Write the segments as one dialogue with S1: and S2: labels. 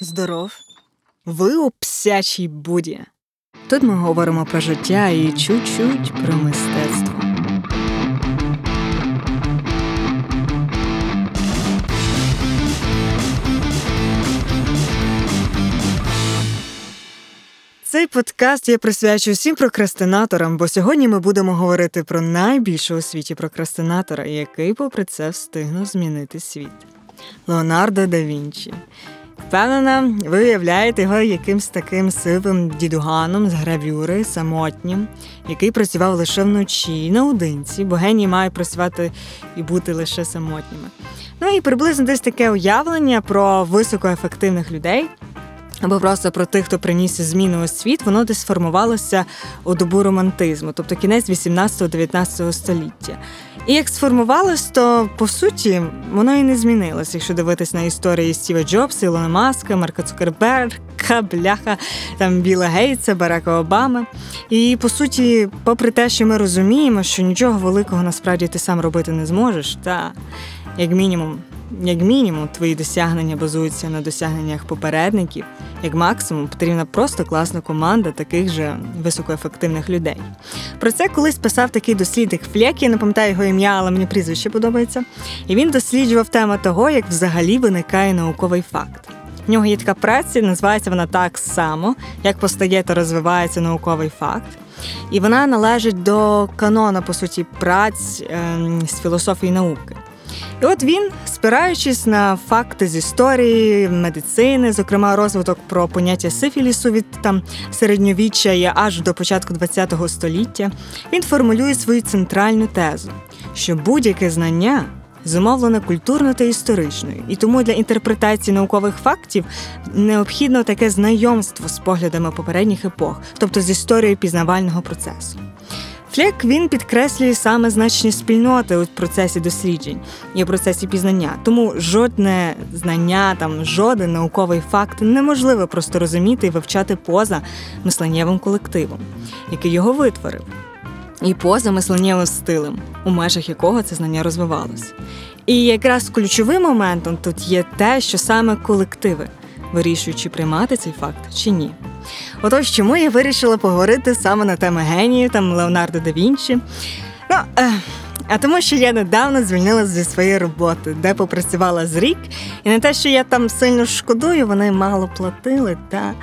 S1: Здоров. Ви у псячій буді. Тут ми говоримо про життя і чуть-чуть про мистецтво. Цей подкаст я присвячую всім прокрастинаторам, бо сьогодні ми будемо говорити про найбільшого у світі прокрастинатора, який, попри це, встигнув змінити світ Леонардо да Вінчі. Впевнена, ви уявляєте його якимсь таким сивим дідуганом з гравюри, самотнім, який працював лише вночі наодинці, бо генії мають працювати і бути лише самотніми. Ну і приблизно десь таке уявлення про високоефективних людей. Або просто про тих, хто приніс зміни у світ, воно десь сформувалося у добу романтизму, тобто кінець 18-19 століття. І як сформувалось, то по суті воно і не змінилось, якщо дивитись на історії Стіва Джобса, Ілона Маска, Марка Цукерберга, бляха, там Біла Гейтса, Барака Обами. І по суті, попри те, що ми розуміємо, що нічого великого насправді ти сам робити не зможеш, та як мінімум як мінімум, твої досягнення базуються на досягненнях попередників, як максимум потрібна просто класна команда таких же високоефективних людей. Про це колись писав такий дослідник Флєк, я не пам'ятаю його ім'я, але мені прізвище подобається. І він досліджував тему того, як взагалі виникає науковий факт. В нього є така праця, називається вона так само, як постає та розвивається науковий факт. І вона належить до канона, по суті, праць е, з філософії науки. І от він, спираючись на факти з історії, медицини, зокрема розвиток про поняття сифілісу від там середньовіччя і аж до початку ХХ століття, він формулює свою центральну тезу, що будь-яке знання. Зумовлено культурно та історичною, і тому для інтерпретації наукових фактів необхідно таке знайомство з поглядами попередніх епох, тобто з історією пізнавального процесу. Флек він підкреслює саме значність спільноти у процесі досліджень і у процесі пізнання. Тому жодне знання, там жоден науковий факт неможливо просто розуміти і вивчати поза мисленнєвим колективом, який його витворив, і поза мисленнєвим стилем, у межах якого це знання розвивалось. І якраз ключовим моментом тут є те, що саме колективи вирішують, чи приймати цей факт чи ні. Отож, чому я вирішила поговорити саме на теми генії, там Леонардо да Вінчі. Ну, е, а тому, що я недавно звільнилася зі своєї роботи, де попрацювала з рік, і не те, що я там сильно шкодую, вони мало платили, та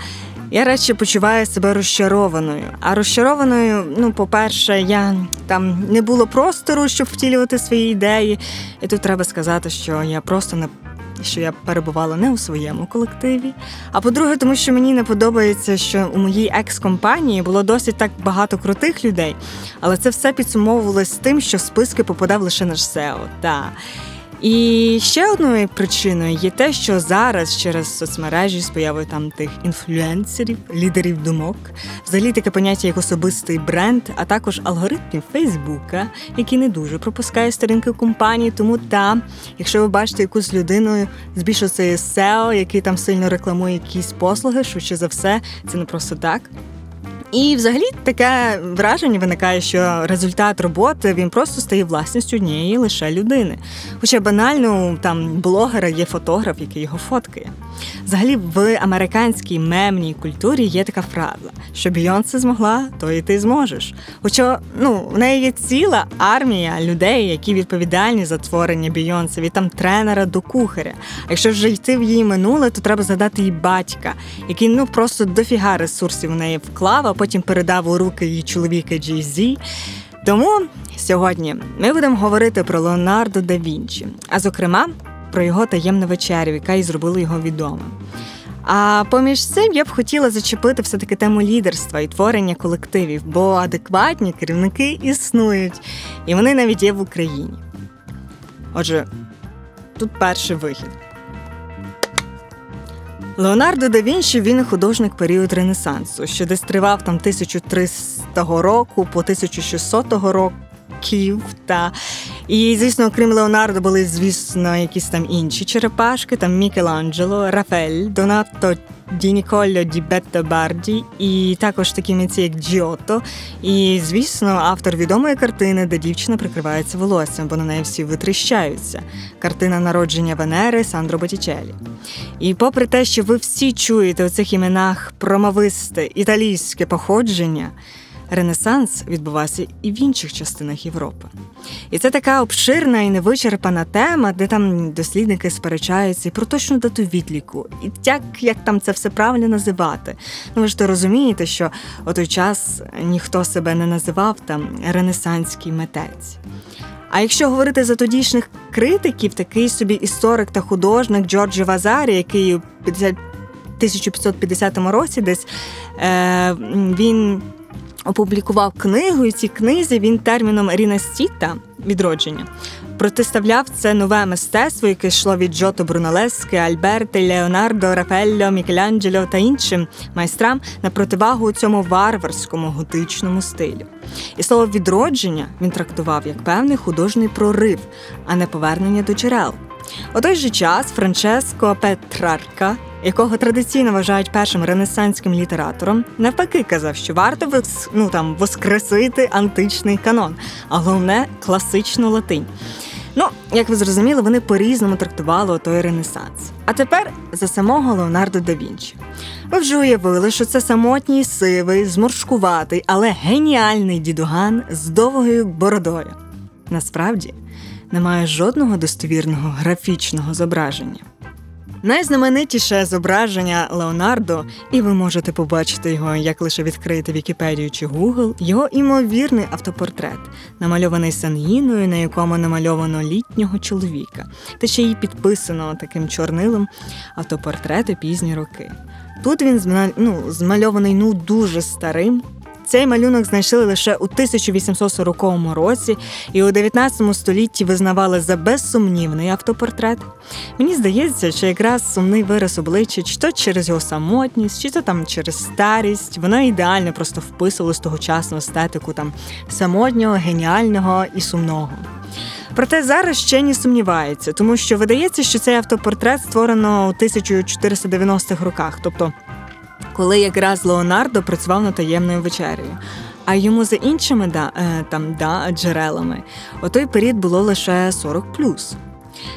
S1: я радше почуваю себе розчарованою. А розчарованою, ну, по-перше, я там не було простору, щоб втілювати свої ідеї. І тут треба сказати, що я просто не що я перебувала не у своєму колективі. А по-друге, тому що мені не подобається, що у моїй екс-компанії було досить так багато крутих людей, але це все підсумовувалось тим, що в списки попадав лише наш SEO. Та і ще одною причиною є те, що зараз через соцмережі з появою там тих інфлюенсерів, лідерів думок, взагалі таке поняття як особистий бренд, а також алгоритмів Фейсбука, які не дуже пропускає сторінки компанії. Тому та, якщо ви бачите якусь людину, збільшого це SEO, який там сильно рекламує якісь послуги, швидше за все, це не просто так. І взагалі таке враження виникає, що результат роботи він просто стає власністю однієї лише людини. Хоча банально там блогера є фотограф, який його фоткає. Взагалі, в американській мемній культурі є така фраза, що Бійонсе змогла, то і ти зможеш. Хоча ну, в неї є ціла армія людей, які відповідальні за творення Бійонсе, від там тренера до кухаря. А якщо вже йти в її минуле, то треба згадати її батька, який ну просто дофіга ресурсів в неї вклав потім передав у руки її чоловіка Джей Зі. Тому сьогодні ми будемо говорити про Леонардо да Вінчі, а зокрема про його таємну вечерю, яка і зробила його відомим. А поміж цим я б хотіла зачепити все-таки тему лідерства і творення колективів, бо адекватні керівники існують, і вони навіть є в Україні. Отже, тут перший вихід. Леонардо да Вінчі він художник період Ренесансу, що десь тривав там 1300 року по 1600 років. Та і, звісно, окрім Леонардо, були, звісно, якісь там інші черепашки, там Мікеланджело, Рафель, Донато Ді Ніколло Ді Бетто Барді, і також такі митці, як Джіотто. І, звісно, автор відомої картини, де дівчина прикривається волоссям, бо на неї всі витріщаються. Картина народження Венери Сандро Боттічелі. І попри те, що ви всі чуєте у цих іменах промовисте італійське походження. Ренесанс відбувався і в інших частинах Європи. І це така обширна і невичерпана тема, де там дослідники сперечаються і про точну дату відліку, і як, як там це все правильно називати. Ну ви ж то розумієте, що у той час ніхто себе не називав там ренесанський митець. А якщо говорити за тодішніх критиків, такий собі історик та художник Джорджі Вазарі, який у 1550 році десь е, він опублікував книгу, і цій книзі він терміном rinascita відродження протиставляв це нове мистецтво, яке йшло від Джото Брунеллескі, Альберти, Леонардо, Рафаелло, Мікеланджело та іншим майстрам на противагу цьому варварському готичному стилю. І слово відродження він трактував як певний художній прорив, а не повернення до джерел. У той же час Франческо Петрарка якого традиційно вважають першим ренесанським літератором, навпаки казав, що варто ну, там, воскресити античний канон, а головне класичну латинь. Ну, як ви зрозуміли, вони по-різному трактували той Ренесанс. А тепер за самого Леонардо да Вінчі. Ви вже уявили, що це самотній сивий, зморшкуватий, але геніальний дідуган з довгою бородою. Насправді немає жодного достовірного графічного зображення. Найзнаменитіше зображення Леонардо, і ви можете побачити його, як лише відкрити Вікіпедію чи Google, його імовірний автопортрет, намальований Сангіною, на якому намальовано літнього чоловіка, та ще й підписано таким чорнилом автопортрети пізні роки. Тут він ну, змальований ну дуже старим, цей малюнок знайшли лише у 1840 році і у 19 столітті визнавали за безсумнівний автопортрет. Мені здається, що якраз сумний вираз обличчя, чи то через його самотність, чи то там через старість, воно ідеально просто вписувало з тогочасну естетику там самотнього, геніального і сумного. Проте зараз ще не сумнівається, тому що видається, що цей автопортрет створено у 1490-х роках, тобто коли якраз Леонардо працював над таємною вечерею. А йому за іншими да, е, там, да, джерелами у той період було лише 40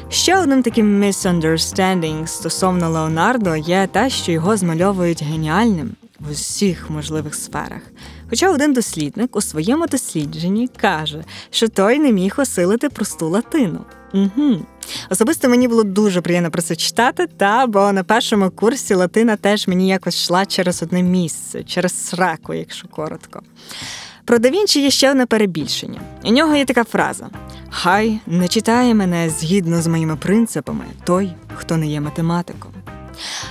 S1: Ще одним таким misunderstanding стосовно Леонардо є те, що його змальовують геніальним в усіх можливих сферах. Хоча один дослідник у своєму дослідженні каже, що той не міг осилити просту латину. Угу. Особисто мені було дуже приємно про це читати, та бо на першому курсі Латина теж мені якось йшла через одне місце, через сраку, якщо коротко. Про да Вінчі є ще одне перебільшення. У нього є така фраза: Хай не читає мене згідно з моїми принципами той, хто не є математиком.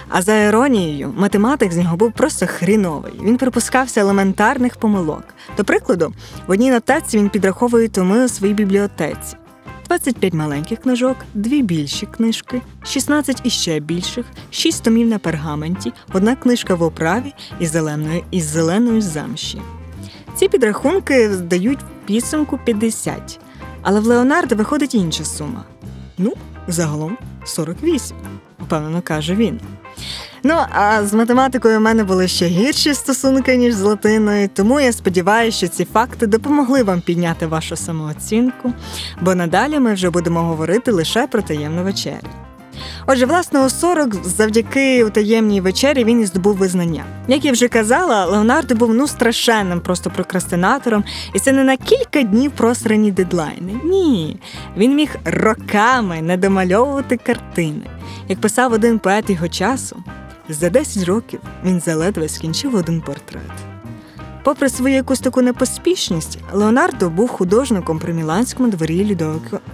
S1: А за іронією, математик з нього був просто хріновий. Він припускався елементарних помилок. До прикладу, в одній нотації він підраховує томи у своїй бібліотеці. 25 маленьких книжок, дві більші книжки, 16 іще більших, 6 томів на пергаменті, одна книжка в оправі із зеленою із зеленою замші. Ці підрахунки здають підсумку 50. Але в Леонардо виходить інша сума. Ну, загалом 48, впевнено каже він. Ну, а з математикою в мене були ще гірші стосунки, ніж з латиною, тому я сподіваюся, що ці факти допомогли вам підняти вашу самооцінку, бо надалі ми вже будемо говорити лише про таємну вечерю. Отже, власне, у 40 завдяки у таємній вечері він і здобув визнання. Як я вже казала, Леонардо був ну страшенним просто прокрастинатором, і це не на кілька днів просрані дедлайни. Ні, він міг роками не домальовувати картини. Як писав один поет його часу, за 10 років він заледве скінчив один портрет. Попри свою якусь таку непоспішність, Леонардо був художником при Міланському дворі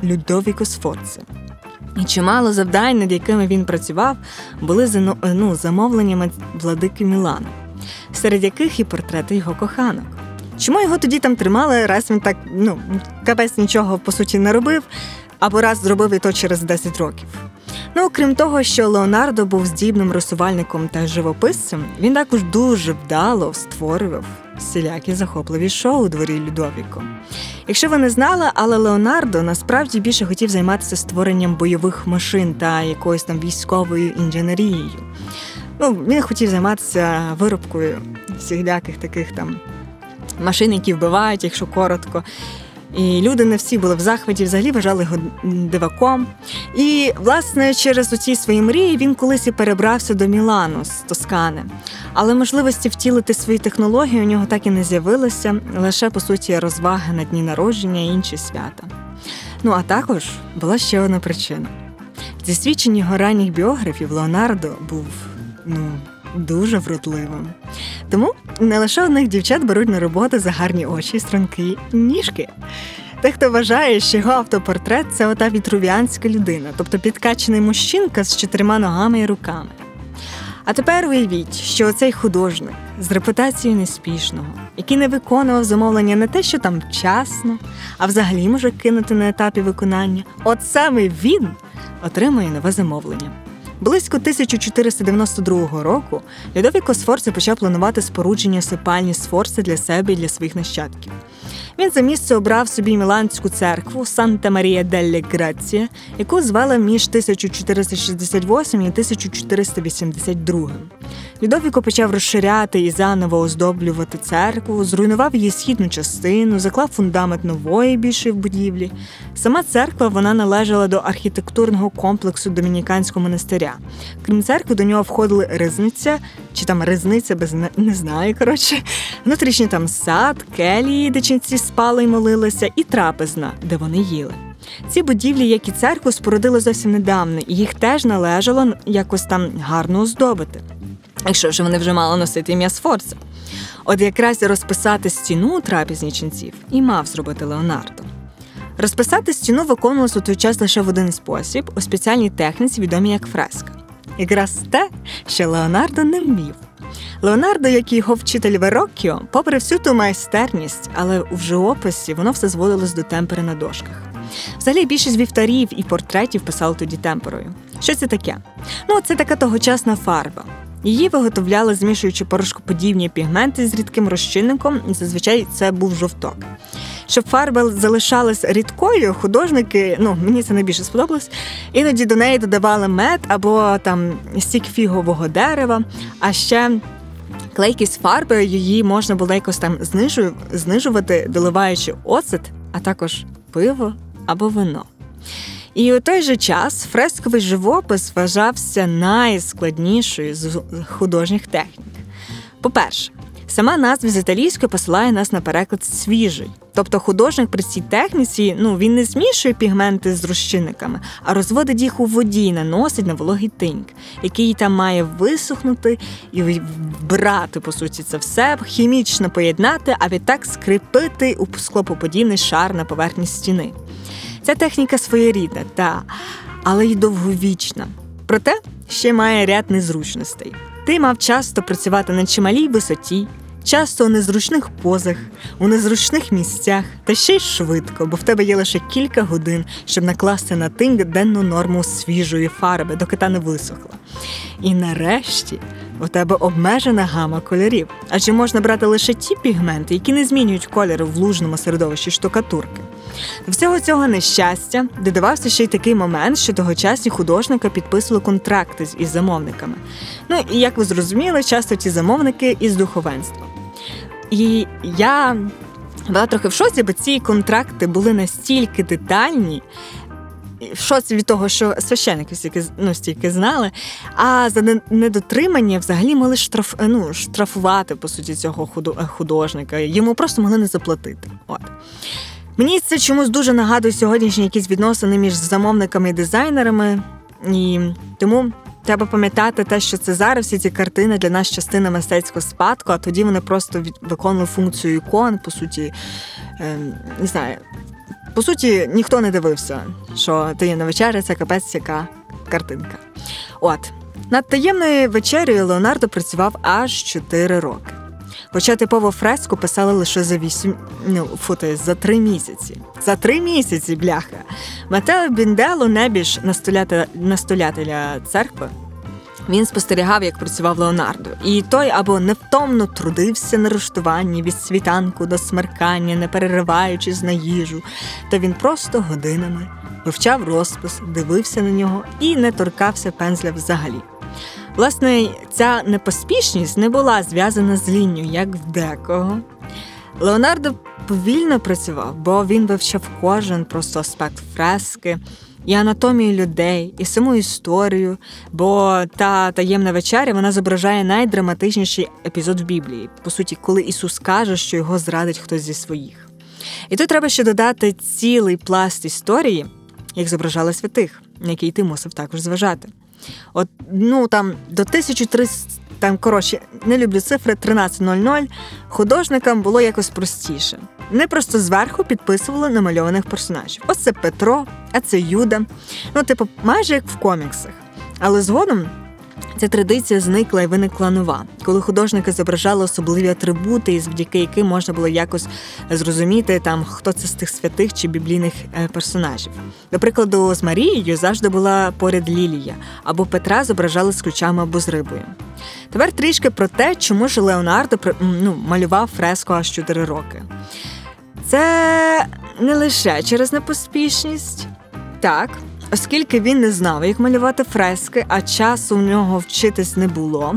S1: Людовіко, Сфорце. І чимало завдань, над якими він працював, були ну, замовленнями владики Мілану, серед яких і портрети його коханок. Чому його тоді там тримали, раз він так ну, капець нічого по суті не робив, або раз зробив і то через 10 років. Ну, окрім того, що Леонардо був здібним рисувальником та живописцем, він також дуже вдало створював всілякі захопливі шоу у дворі Людовіко. Якщо ви не знали, але Леонардо насправді більше хотів займатися створенням бойових машин та якоюсь там військовою інженерією. Ну, він хотів займатися виробкою всіляких таких там машин, які вбивають, якщо коротко. І люди не всі були в захваті, взагалі вважали його диваком. І, власне, через оці свої мрії він колись і перебрався до Мілану з Тоскани. Але можливості втілити свої технології у нього так і не з'явилося, лише по суті розваги на дні народження і інші свята. Ну а також була ще одна причина. Зі свідчень його ранніх біографів Леонардо був ну, дуже вродливим. Тому не лише одних дівчат беруть на роботу за гарні очі, струнки ніжки. Дехто вважає, що його автопортрет це ота вітрувіанська людина, тобто підкачений мужчинка з чотирма ногами і руками. А тепер уявіть, що цей художник з репутацією неспішного, який не виконував замовлення не те, що там вчасно, а взагалі може кинути на етапі виконання. От саме він отримує нове замовлення. Близько 1492 року Людовіко Сфорце почав планувати спорудження сипальні Сфорце для себе і для своїх нащадків. Він за місце обрав собі Міланську церкву Санта Марія делле Грація, яку звели між 1468 і 1482. Людовіко почав розширяти і заново оздоблювати церкву, зруйнував її східну частину, заклав фундамент нової більшої будівлі. Сама церква вона належала до архітектурного комплексу домініканського монастиря. Крім церкви, до нього входили ризниця, чи там ризниця без не знаю. Коротше, внутрішній там сад, келії, де спали і молилися, і трапезна, де вони їли. Ці будівлі, як і церкву, спорудили зовсім недавно, і їх теж належало якось там гарно оздобити. Якщо ж вони вже мали носити ім'я Сфорца. От якраз розписати стіну у трапезні ченців і мав зробити Леонардо. Розписати стіну виконувалось у той час лише в один спосіб у спеціальній техніці, відомій як фреска. Якраз те, що Леонардо не вмів. Леонардо, як і його вчитель Вероккіо, попри всю ту майстерність, але в живописі воно все зводилось до темпери на дошках. Взагалі більшість вівтарів і портретів писали тоді темперою. Що це таке? Ну, це така тогочасна фарба. Її виготовляли, змішуючи порошкоподібні пігменти з рідким розчинником, і зазвичай це був жовток. Щоб фарба залишалась рідкою, художники, ну мені це найбільше сподобалось, іноді до неї додавали мед або там стік фігового дерева, а ще. Клейкість фарби її можна було якось там знижувати, доливаючи оцет, а також пиво або вино. І у той же час фресковий живопис вважався найскладнішою з художніх технік. По-перше, сама назва з італійської посилає нас на переклад свіжий. Тобто художник при цій техніці ну, він не змішує пігменти з розчинниками, а розводить їх у воді і наносить на вологий тиньк, який там має висохнути і вбрати, по суті, це все, хімічно поєднати, а відтак скріпити у склопоподібний шар на поверхні стіни. Ця техніка своєрідна, та, але й довговічна. Проте ще має ряд незручностей. Ти мав часто працювати на чималій висоті, часто у незручних позах, у незручних місцях, та ще й швидко, бо в тебе є лише кілька годин, щоб накласти на тинг денну норму свіжої фарби, доки та не висохла. І нарешті у тебе обмежена гама кольорів, адже можна брати лише ті пігменти, які не змінюють кольору в лужному середовищі штукатурки. До всього цього нещастя додавався ще й такий момент, що тогочасні художники підписували контракти із замовниками. Ну і як ви зрозуміли, часто ті замовники із духовенства. І я була трохи в шоці, бо ці контракти були настільки детальні. В шоці від того, що священники стільки, ну, стільки знали, а за недотримання взагалі могли штраф, ну, штрафувати по суті цього художника. Йому просто могли не заплатити. От. Мені це чомусь дуже нагадує сьогоднішні якісь відносини між замовниками і дизайнерами, і тому треба пам'ятати те, що це зараз всі ці картини для нас частина мистецького спадку, а тоді вони просто виконували функцію ікон, по суті, е, не знаю. По суті, ніхто не дивився, що таємна вечеря це капець яка картинка. От над таємною вечерею Леонардо працював аж 4 роки. Хоча типово фреску писали лише за вісім ну, фото, за три місяці. За три місяці, бляха. Матео Біндело, небіж настоятеля, настоятеля церкви. Він спостерігав, як працював Леонардо, і той або невтомно трудився на руштуванні від світанку до смеркання, не перериваючись на їжу, то він просто годинами вивчав розпис, дивився на нього і не торкався пензля взагалі. Власне, ця непоспішність не була зв'язана з лінню, як в декого. Леонардо повільно працював, бо він вивчав кожен просто аспект фрески, і анатомію людей, і саму історію, бо та таємна вечеря вона зображає найдраматичніший епізод в Біблії, по суті, коли Ісус каже, що його зрадить хтось зі своїх. І тут треба ще додати цілий пласт історії, як зображали святих, на який ти мусив також зважати. От ну там до 1300, там коротше, не люблю цифри 13.00, художникам було якось простіше. Не просто зверху підписували намальованих персонажів. Ось це Петро, а це Юда. Ну, типу, майже як в коміксах. Але згодом Ця традиція зникла і виникла нова, коли художники зображали особливі атрибути, завдяки яким можна було якось зрозуміти, там хто це з тих святих чи біблійних е, персонажів. До прикладу, з Марією завжди була поряд Лілія, або Петра зображали з ключами або з рибою. Тепер трішки про те, чому ж Леонардо ну, малював фреску аж 4 роки. Це не лише через непоспішність, так. Оскільки він не знав, як малювати фрески, а часу в нього вчитись не було,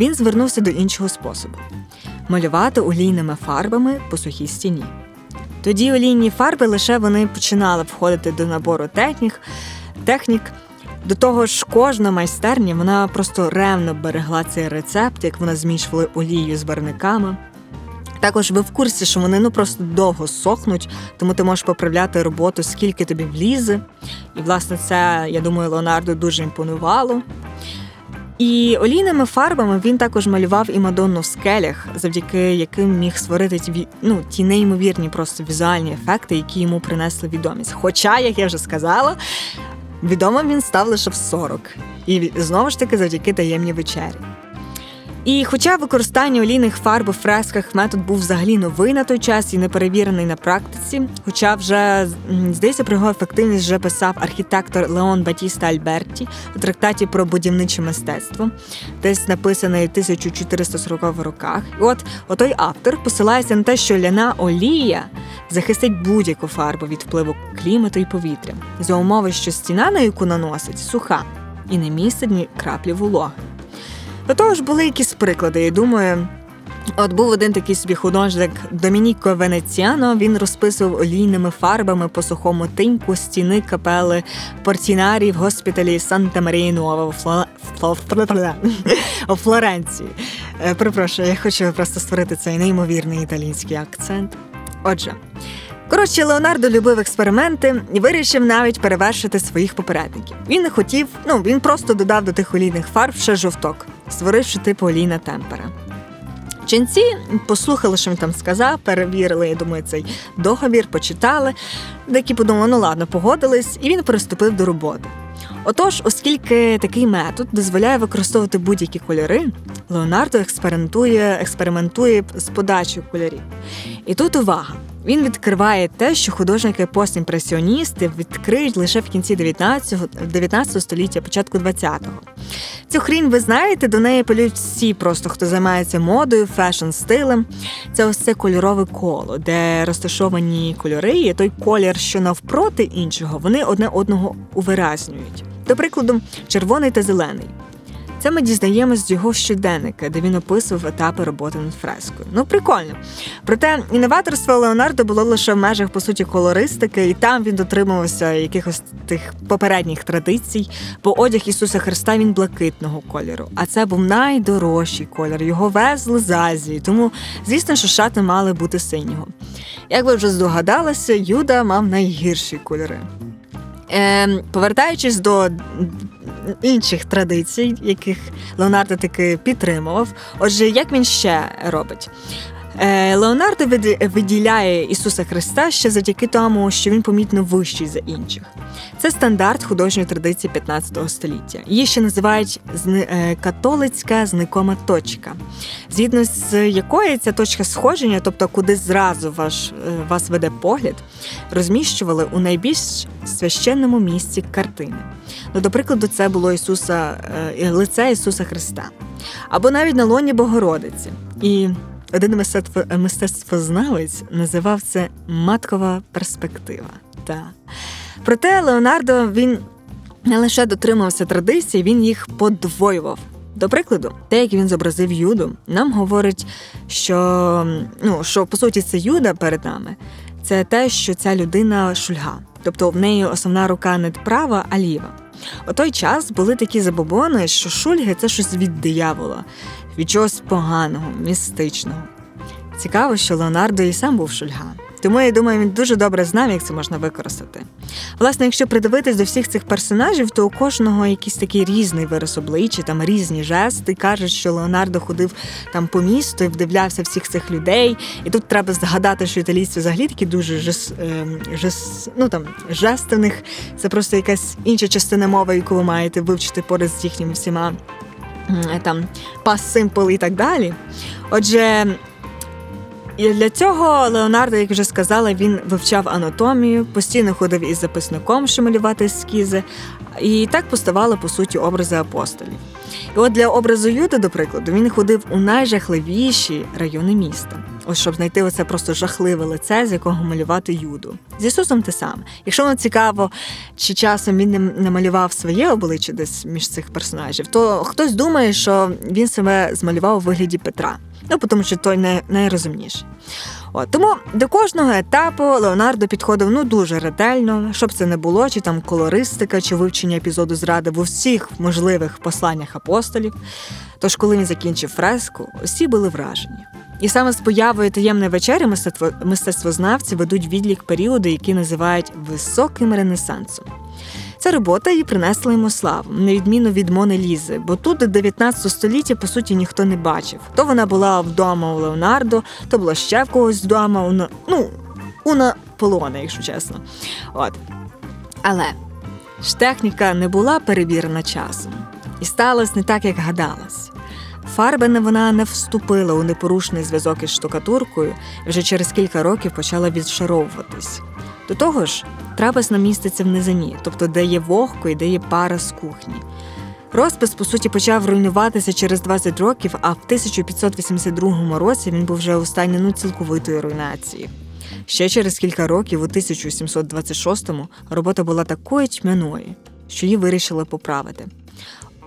S1: він звернувся до іншого способу малювати олійними фарбами по сухій стіні. Тоді олійні фарби лише вони починали входити до набору технік, технік. До того ж, кожна майстерня вона просто ревно берегла цей рецепт, як вона змішувала олію з барниками. Також ви в курсі, що вони ну просто довго сохнуть, тому ти можеш поправляти роботу, скільки тобі влізе. І, власне, це, я думаю, Леонардо дуже імпонувало. І олійними фарбами він також малював і Мадонну в скелях, завдяки яким міг створити ну, ті неймовірні просто візуальні ефекти, які йому принесли відомість. Хоча, як я вже сказала, відомим він став лише в 40. І знову ж таки завдяки таємній вечері. І хоча використання олійних фарб у фресках метод був взагалі новий на той час і не перевірений на практиці, хоча вже здається про його ефективність вже писав архітектор Леон Батіста Альберті у трактаті про будівниче мистецтво, десь написаний у 1440 роках. І от отой автор посилається на те, що ляна олія захистить будь-яку фарбу від впливу клімату і повітря, за умови, що стіна, на яку наносить, суха і не містить ні краплі вологи. До того ж, були якісь приклади. Я думаю, от був один такий собі художник Домініко Венеціано. Він розписував олійними фарбами по сухому тиньку стіни капели Портінарі в госпіталі Санта Марія Нуова у Флоренції. Е, перепрошую, я хочу просто створити цей неймовірний італійський акцент. Отже. Коротше, Леонардо любив експерименти і вирішив навіть перевершити своїх попередників. Він не хотів, ну він просто додав до тих олійних фарб ще жовток, створивши типу олійна темпера. Ченці послухали, що він там сказав, перевірили, я думаю, цей договір, почитали, деякі подумали, ну ладно, погодились, і він приступив до роботи. Отож, оскільки такий метод дозволяє використовувати будь-які кольори, Леонардо експериментує, експериментує з подачею кольорів. І тут увага! Він відкриває те, що художники постімпресіоністи відкриють лише в кінці 19 19 століття, початку 20-го. Цю хрінь, ви знаєте, до неї полюють всі, просто хто займається модою, fashion стилем. Це ось це кольорове коло, де розташовані кольори, і той колір, що навпроти іншого, вони одне одного увиразнюють. До прикладу, червоний та зелений. Це ми дізнаємось з його щоденника, де він описував етапи роботи над фрескою. Ну, прикольно. Проте інноваторство Леонардо було лише в межах, по суті, колористики, і там він дотримувався якихось тих попередніх традицій, бо одяг Ісуса Христа він блакитного кольору. А це був найдорожчий колір. Його везли з Азії, тому, звісно, що шати мали бути синього. Як ви вже здогадалися, Юда мав найгірші кольори. Е, Повертаючись до інших традицій, яких Леонардо таки підтримував. Отже, як він ще робить? Е, Леонардо виділяє Ісуса Христа ще завдяки тому, що він помітно вищий за інших. Це стандарт художньої традиції 15 століття. Її ще називають е, католицька зникома точка, згідно з якої ця точка сходження, тобто куди зразу ваш, е, вас веде погляд, розміщували у найбільш священному місці картини. Ну, До прикладу, це було Ісуса, лице Ісуса Христа, або навіть на лоні Богородиці. І один мистецтво, мистецтвознавець називав це маткова перспектива. Та. Проте Леонардо він не лише дотримався традицій, він їх подвоював. До прикладу, те, як він зобразив Юду, нам говорить, що ну, що по суті це Юда перед нами, це те, що ця людина шульга, тобто в неї основна рука не права, а ліва. У той час були такі забобони, що шульги це щось від диявола, від чогось поганого, містичного. Цікаво, що Леонардо і сам був шульга. Тому я думаю, він дуже добре знав, як це можна використати. Власне, якщо придивитись до всіх цих персонажів, то у кожного якийсь такий різний вираз обличчя, там різні жести. Кажуть, що Леонардо ходив там по місту і вдивлявся всіх цих людей. І тут треба згадати, що італійці взагалі такі дуже жес, ем, жес, ну, там, жести в них. Це просто якась інша частина мови, яку ви маєте вивчити поряд з їхніми всіма там пас симпл і так далі. Отже. І для цього Леонардо, як вже сказала, він вивчав анатомію, постійно ходив із записником, що малювати ескізи, і так поставали по суті образи апостолів. І от для образу Юди, до прикладу, він ходив у найжахливіші райони міста. Ось щоб знайти оце просто жахливе лице, з якого малювати Юду. З Ісусом те саме. Якщо вам цікаво, чи часом він не намалював своє обличчя десь між цих персонажів, то хтось думає, що він себе змалював у вигляді Петра. Ну, тому що той не найрозумніший. От, Тому до кожного етапу Леонардо підходив ну дуже ретельно, щоб це не було, чи там колористика, чи вивчення епізоду зради в усіх можливих посланнях апостолів. Тож, коли він закінчив фреску, усі були вражені. І саме з появою таємної вечері мистецтво мистецтвознавці ведуть відлік періоду, який називають високим ренесансом. Ця робота їй принесла йому славу, на відміну від Мони Лізи, бо тут до 19 століття, по суті, ніхто не бачив. То вона була вдома у Леонардо, то була ще в когось вдома, у, ну, у Наполеона, якщо чесно. От. Але ж техніка не була перевірена часом, і сталося не так, як гадалось. Фарби не вона не вступила у непорушний зв'язок із штукатуркою і вже через кілька років почала відшаровуватись. До того ж, трапезна міститься в низині, тобто де є вогко і де є пара з кухні. Розпис, по суті, почав руйнуватися через 20 років, а в 1582 році він був вже у стані ну, цілковитої руйнації. Ще через кілька років, у 1726-му, робота була такою тьмяною, що її вирішили поправити.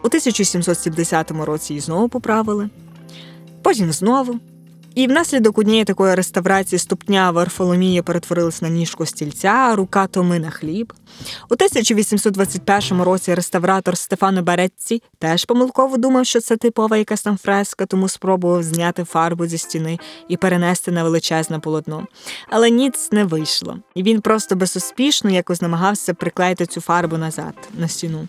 S1: У 1770 році її знову поправили, потім знову. І внаслідок однієї такої реставрації ступня Варфоломія перетворилась на ніжку стільця, рука Томи на хліб. У 1821 році реставратор Стефано Баретці теж помилково думав, що це типова якась там фреска, тому спробував зняти фарбу зі стіни і перенести на величезне полотно. Але ніц не вийшло, і він просто безуспішно якось намагався приклеїти цю фарбу назад на стіну.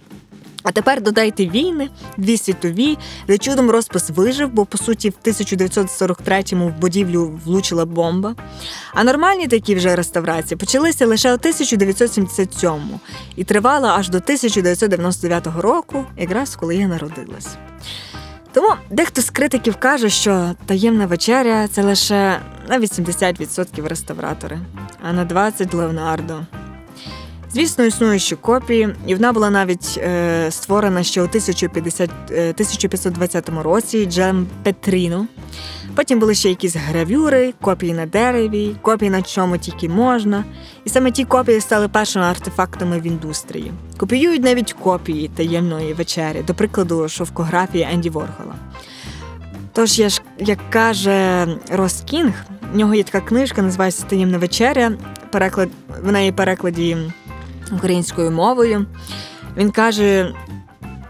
S1: А тепер додайте війни, дві світові, де чудом розпис вижив, бо по суті в 1943-му в будівлю влучила бомба. А нормальні такі вже реставрації почалися лише у 1977-му і тривали аж до 1999 року, якраз коли я народилась. Тому дехто з критиків каже, що таємна вечеря це лише на 80% реставратори, а на 20% Леонардо. Звісно, існують ще копії, і вона була навіть е, створена ще у 1050, е, 1520 році Джем Петріно. Потім були ще якісь гравюри, копії на дереві, копії на чому тільки можна. І саме ті копії стали першими артефактами в індустрії. Копіюють навіть копії таємної вечері, до прикладу, шовкографії Енді Воргола. Тож, я ж, як каже Рос Кінг, в нього є така книжка, називається Таємна вечеря. Переклад, в неї перекладі українською мовою. Він каже.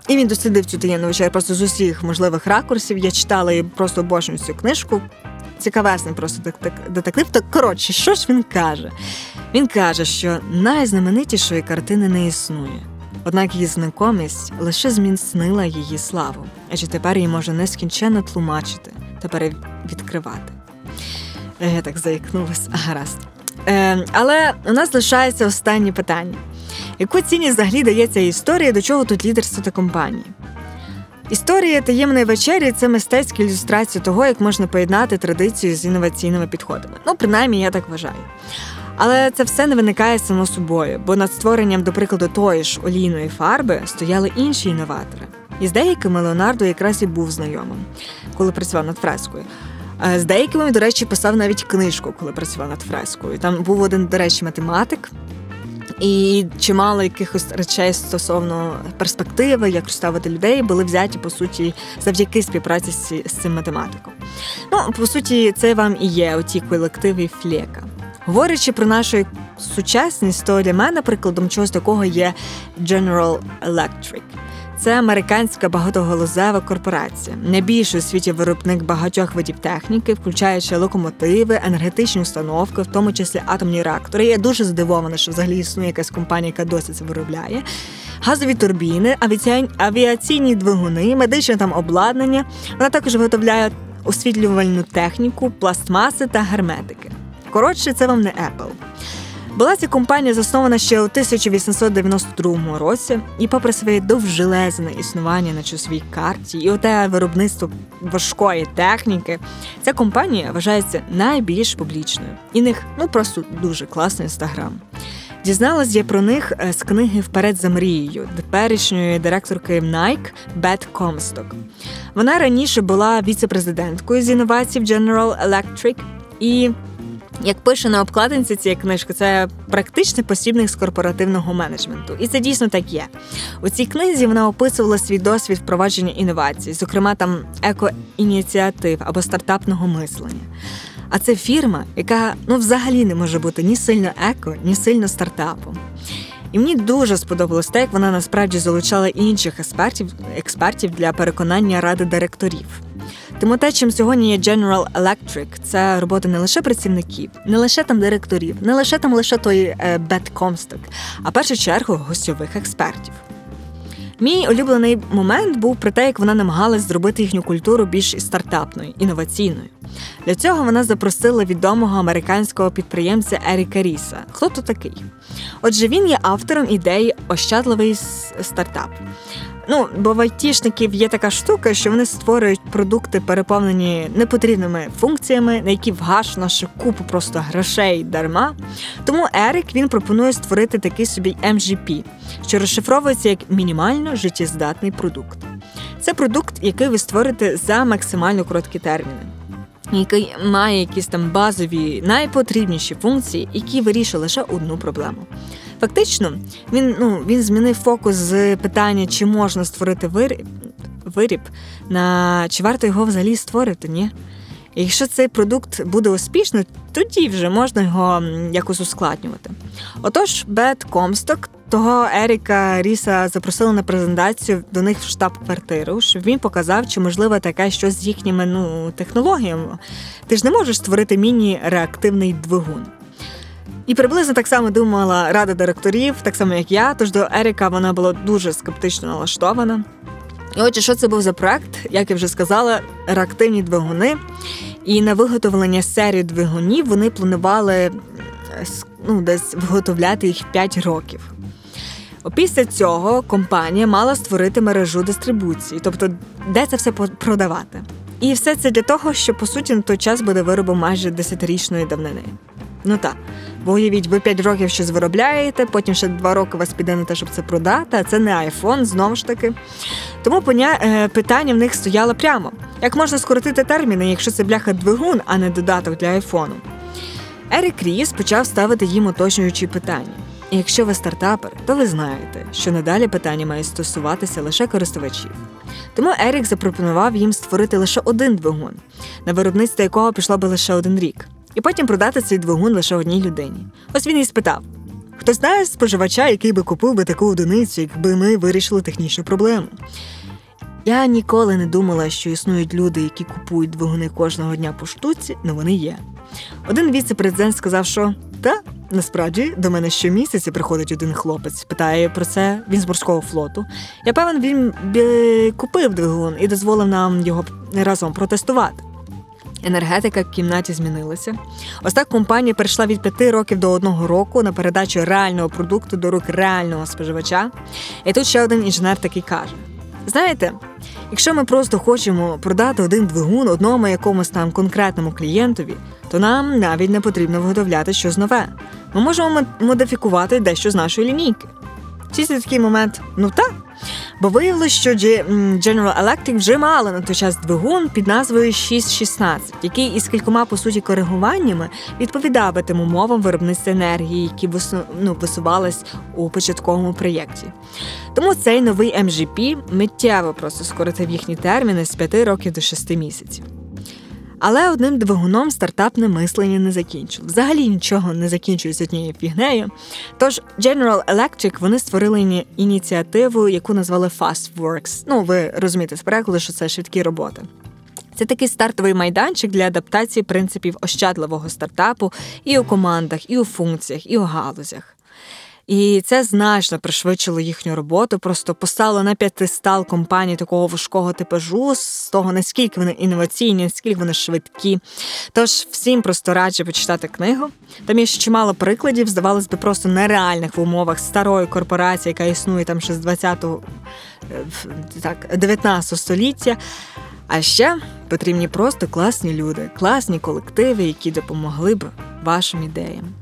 S1: І він дослідив цю таємну вечерю просто з усіх можливих ракурсів. Я читала і просто обожнюю цю книжку. Цікавесний просто детектив. Так коротше, що ж він каже? Він каже, що найзнаменитішої картини не існує, однак її знакомість лише зміцнила її славу, адже тепер її може нескінченно тлумачити та перевідкривати. Я так заікнулась, гаразд. Е, Але у нас лишається останнє питання. Яку цінність взагалі дається історія, до чого тут лідерство та компанії? Історія таємної вечері це мистецька ілюстрація того, як можна поєднати традицію з інноваційними підходами. Ну, принаймні, я так вважаю. Але це все не виникає само собою, бо над створенням, до прикладу, тої ж олійної фарби стояли інші інноватори. І з деякими Леонардо якраз і був знайомим, коли працював над фрескою. З деякими, до речі, писав навіть книжку, коли працював над фрескою. Там був один, до речі, математик, І чимало якихось речей стосовно перспективи, як ставити людей, були взяті по суті завдяки співпраці з, цим математиком. Ну, по суті, це вам і є оті колективи Флека. Говорячи про нашу сучасність, то для мене прикладом чогось такого є General Electric. Це американська багатоголозева корпорація, найбільший у світі виробник багатьох видів техніки, включаючи локомотиви, енергетичні установки, в тому числі атомні реактори. Я дуже здивована, що взагалі існує якась компанія, яка досі це виробляє. Газові турбіни, авіаційні двигуни, медичне там обладнання. Вона також виготовляє освітлювальну техніку, пластмаси та герметики. Коротше, це вам не Apple. Була ця компанія заснована ще у 1892 році, і, попри своє довжелезне існування на часовій карті і оте виробництво важкої техніки, ця компанія вважається найбільш публічною. І них ну просто дуже класний інстаграм. Дізналась я про них е, з книги Вперед за мрією теперішньої директорки Nike Бет Комсток. Вона раніше була віце-президенткою з інновацій в General Electric і як пише на обкладинці цієї книжки, це практичний посібник з корпоративного менеджменту. І це дійсно так є. У цій книзі вона описувала свій досвід впровадження інновацій, зокрема там еко-ініціатив або стартапного мислення. А це фірма, яка ну взагалі не може бути ні сильно еко, ні сильно стартапом. І мені дуже сподобалось те, як вона насправді залучала інших експертів експертів для переконання ради директорів. Тому те, чим сьогодні є General Electric, це робота не лише працівників, не лише там директорів, не лише там лише той Бет Комсток, а в першу чергу гостьових експертів. Мій улюблений момент був про те, як вона намагалась зробити їхню культуру більш стартапною, інноваційною. Для цього вона запросила відомого американського підприємця Еріка Ріса. Хто то такий? Отже, він є автором ідеї Ощадливий стартап. Ну, бо в айтішників є така штука, що вони створюють продукти, переповнені непотрібними функціями, на які вгашено ще купу просто грошей дарма. Тому Ерик він пропонує створити такий собі MGP, що розшифровується як мінімально життєздатний продукт. Це продукт, який ви створите за максимально короткі терміни. Який має якісь там базові найпотрібніші функції, які вирішує лише одну проблему. Фактично, він ну, він змінив фокус з питання, чи можна створити виріб, виріб на чи варто його взагалі створити, ні? Якщо цей продукт буде успішним, тоді вже можна його якось ускладнювати. Отож, Бет Комсток, того Еріка Ріса запросили на презентацію до них в штаб-квартиру, щоб він показав, чи можливо таке щось з їхніми ну, технологіями. Ти ж не можеш створити міні-реактивний двигун. І приблизно так само думала рада директорів, так само як я. Тож до Еріка вона була дуже скептично налаштована. І отже, що це був за проект, як я вже сказала, реактивні двигуни. І на виготовлення серії двигунів вони планували ну, десь виготовляти їх 5 років. Після цього компанія мала створити мережу дистрибуції, тобто де це все продавати. І все це для того, що по суті на той час буде виробом майже десятирічної давнини. Ну так. Бо уявіть, ви 5 років щось виробляєте, потім ще 2 роки вас піде на те, щоб це продати, а це не айфон, знову ж таки. Тому. Е, питання в них стояло прямо: як можна скоротити терміни, якщо це бляха двигун, а не додаток для айфону? Ерік Ріс почав ставити їм уточнюючі питання. І якщо ви стартапер, то ви знаєте, що надалі питання має стосуватися лише користувачів. Тому Ерік запропонував їм створити лише один двигун, на виробництво якого пішло би лише один рік і потім продати цей двигун лише одній людині. Ось він і спитав: хто знає споживача, який би купив би таку одиницю, якби ми вирішили технічну проблему? Я ніколи не думала, що існують люди, які купують двигуни кожного дня по штуці, але вони є. Один віце-президент сказав, що та насправді до мене щомісяця приходить один хлопець, питає про це, він з морського флоту. Я певен, він купив двигун і дозволив нам його разом протестувати. Енергетика в кімнаті змінилася. Ось так компанія перейшла від п'яти років до одного року на передачу реального продукту до рук реального споживача. І тут ще один інженер такий каже: знаєте, якщо ми просто хочемо продати один двигун одному якомусь там конкретному клієнтові, то нам навіть не потрібно виготовляти щось нове. Ми можемо модифікувати дещо з нашої лінійки. Чисто такий момент, ну так. Бо виявилось, що General Electric вже мала на той час двигун під назвою 616, який із кількома по суті коригуваннями відповідав би тим умовам виробництва енергії, які ну, висувались у початковому проєкті. Тому цей новий MGP миттєво просто скоротив їхні терміни з 5 років до 6 місяців. Але одним двигуном стартапне мислення не закінчило. Взагалі нічого не закінчується однією фігнею. Тож General Electric вони створили ініціативу, яку назвали Fast Works. Ну, ви розумієте з перекладу, що це швидкі роботи. Це такий стартовий майданчик для адаптації принципів ощадливого стартапу і у командах, і у функціях, і у галузях. І це значно пришвидшило їхню роботу, просто поставило на п'ятистал компаній такого важкого типажу, з того наскільки вони інноваційні, наскільки вони швидкі. Тож всім просто раджу почитати книгу. Там є ще чимало прикладів, здавалось би, просто нереальних в умовах старої корпорації, яка існує там ще з 20-го, е, так, 19 століття. А ще потрібні просто класні люди, класні колективи, які допомогли б вашим ідеям.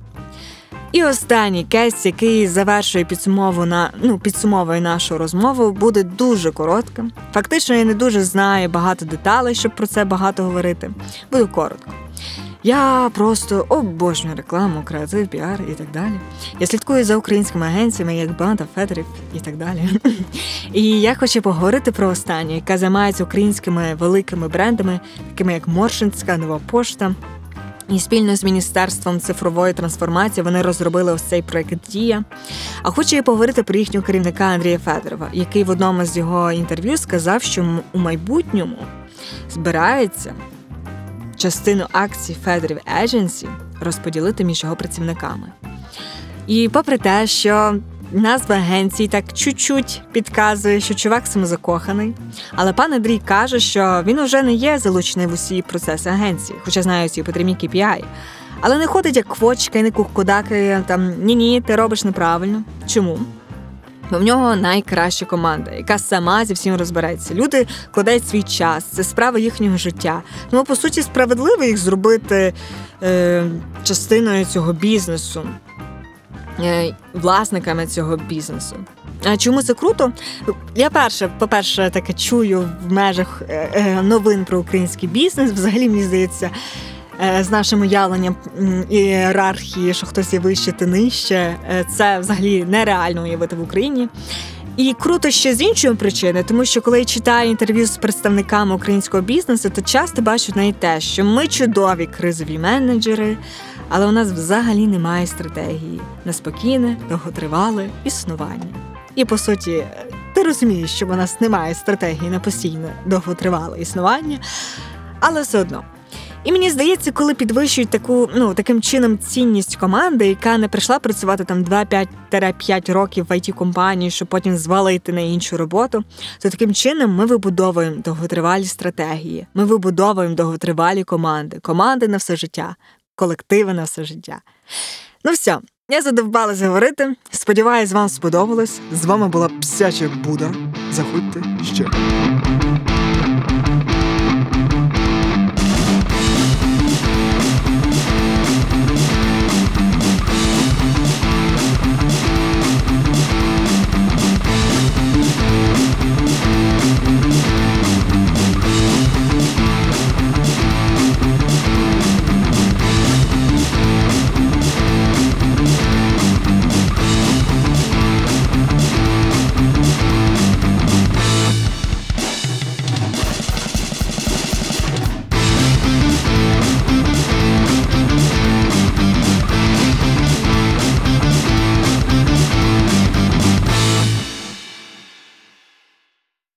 S1: І останній кейс, який завершує підсумову на ну підсумовує нашу розмову, буде дуже коротким. Фактично, я не дуже знаю багато деталей, щоб про це багато говорити. Буду коротко. Я просто обожнюю рекламу, креатив, піар і так далі. Я слідкую за українськими агенціями, як Банда, Федорів і так далі. І я хочу поговорити про останню, яка займається українськими великими брендами, такими як Моршинська, Нова Пошта. І спільно з міністерством цифрової трансформації вони розробили ось цей проект Дія. А хочу я поговорити про їхнього керівника Андрія Федоріва, який в одному з його інтерв'ю сказав, що у майбутньому збирається частину акцій Федорів Agency розподілити між його працівниками. І попри те, що Назва агенції так чуть-чуть підказує, що чувак самозакоханий. Але пан Андрій каже, що він вже не є залучений в усі процеси агенції, хоча знає ці потрібні KPI. Але не ходить як квочка і не куккудакає там ні-ні, ти робиш неправильно. Чому? Бо в нього найкраща команда, яка сама зі всім розбереться. Люди кладають свій час, це справа їхнього життя. Ну, по суті, справедливо їх зробити е, частиною цього бізнесу. Е, власниками цього бізнесу. А чому це круто? Я перше, по-перше, таке чую в межах е, е, новин про український бізнес. Взагалі, мені здається, з нашим уявленням ієрархії, що хтось є вище, ти нижче, це взагалі нереально уявити в Україні. І круто ще з іншої причини, тому що коли я читаю інтерв'ю з представниками українського бізнесу, то часто бачу навіть те, що ми чудові кризові менеджери, але у нас взагалі немає стратегії на спокійне, довготривале існування. І по суті, ти розумієш, що у нас немає стратегії на постійне довготривале існування, але все одно. І мені здається, коли підвищують таку, ну таким чином цінність команди, яка не прийшла працювати там 2-5 років в it компанії, щоб потім звалити на іншу роботу, то таким чином ми вибудовуємо довготривалі стратегії, ми вибудовуємо довготривалі команди, команди на все життя, колективи на все життя. Ну все, я задовбалась говорити. Сподіваюсь, вам сподобалось. З вами була Псяча Буда. Заходьте ще.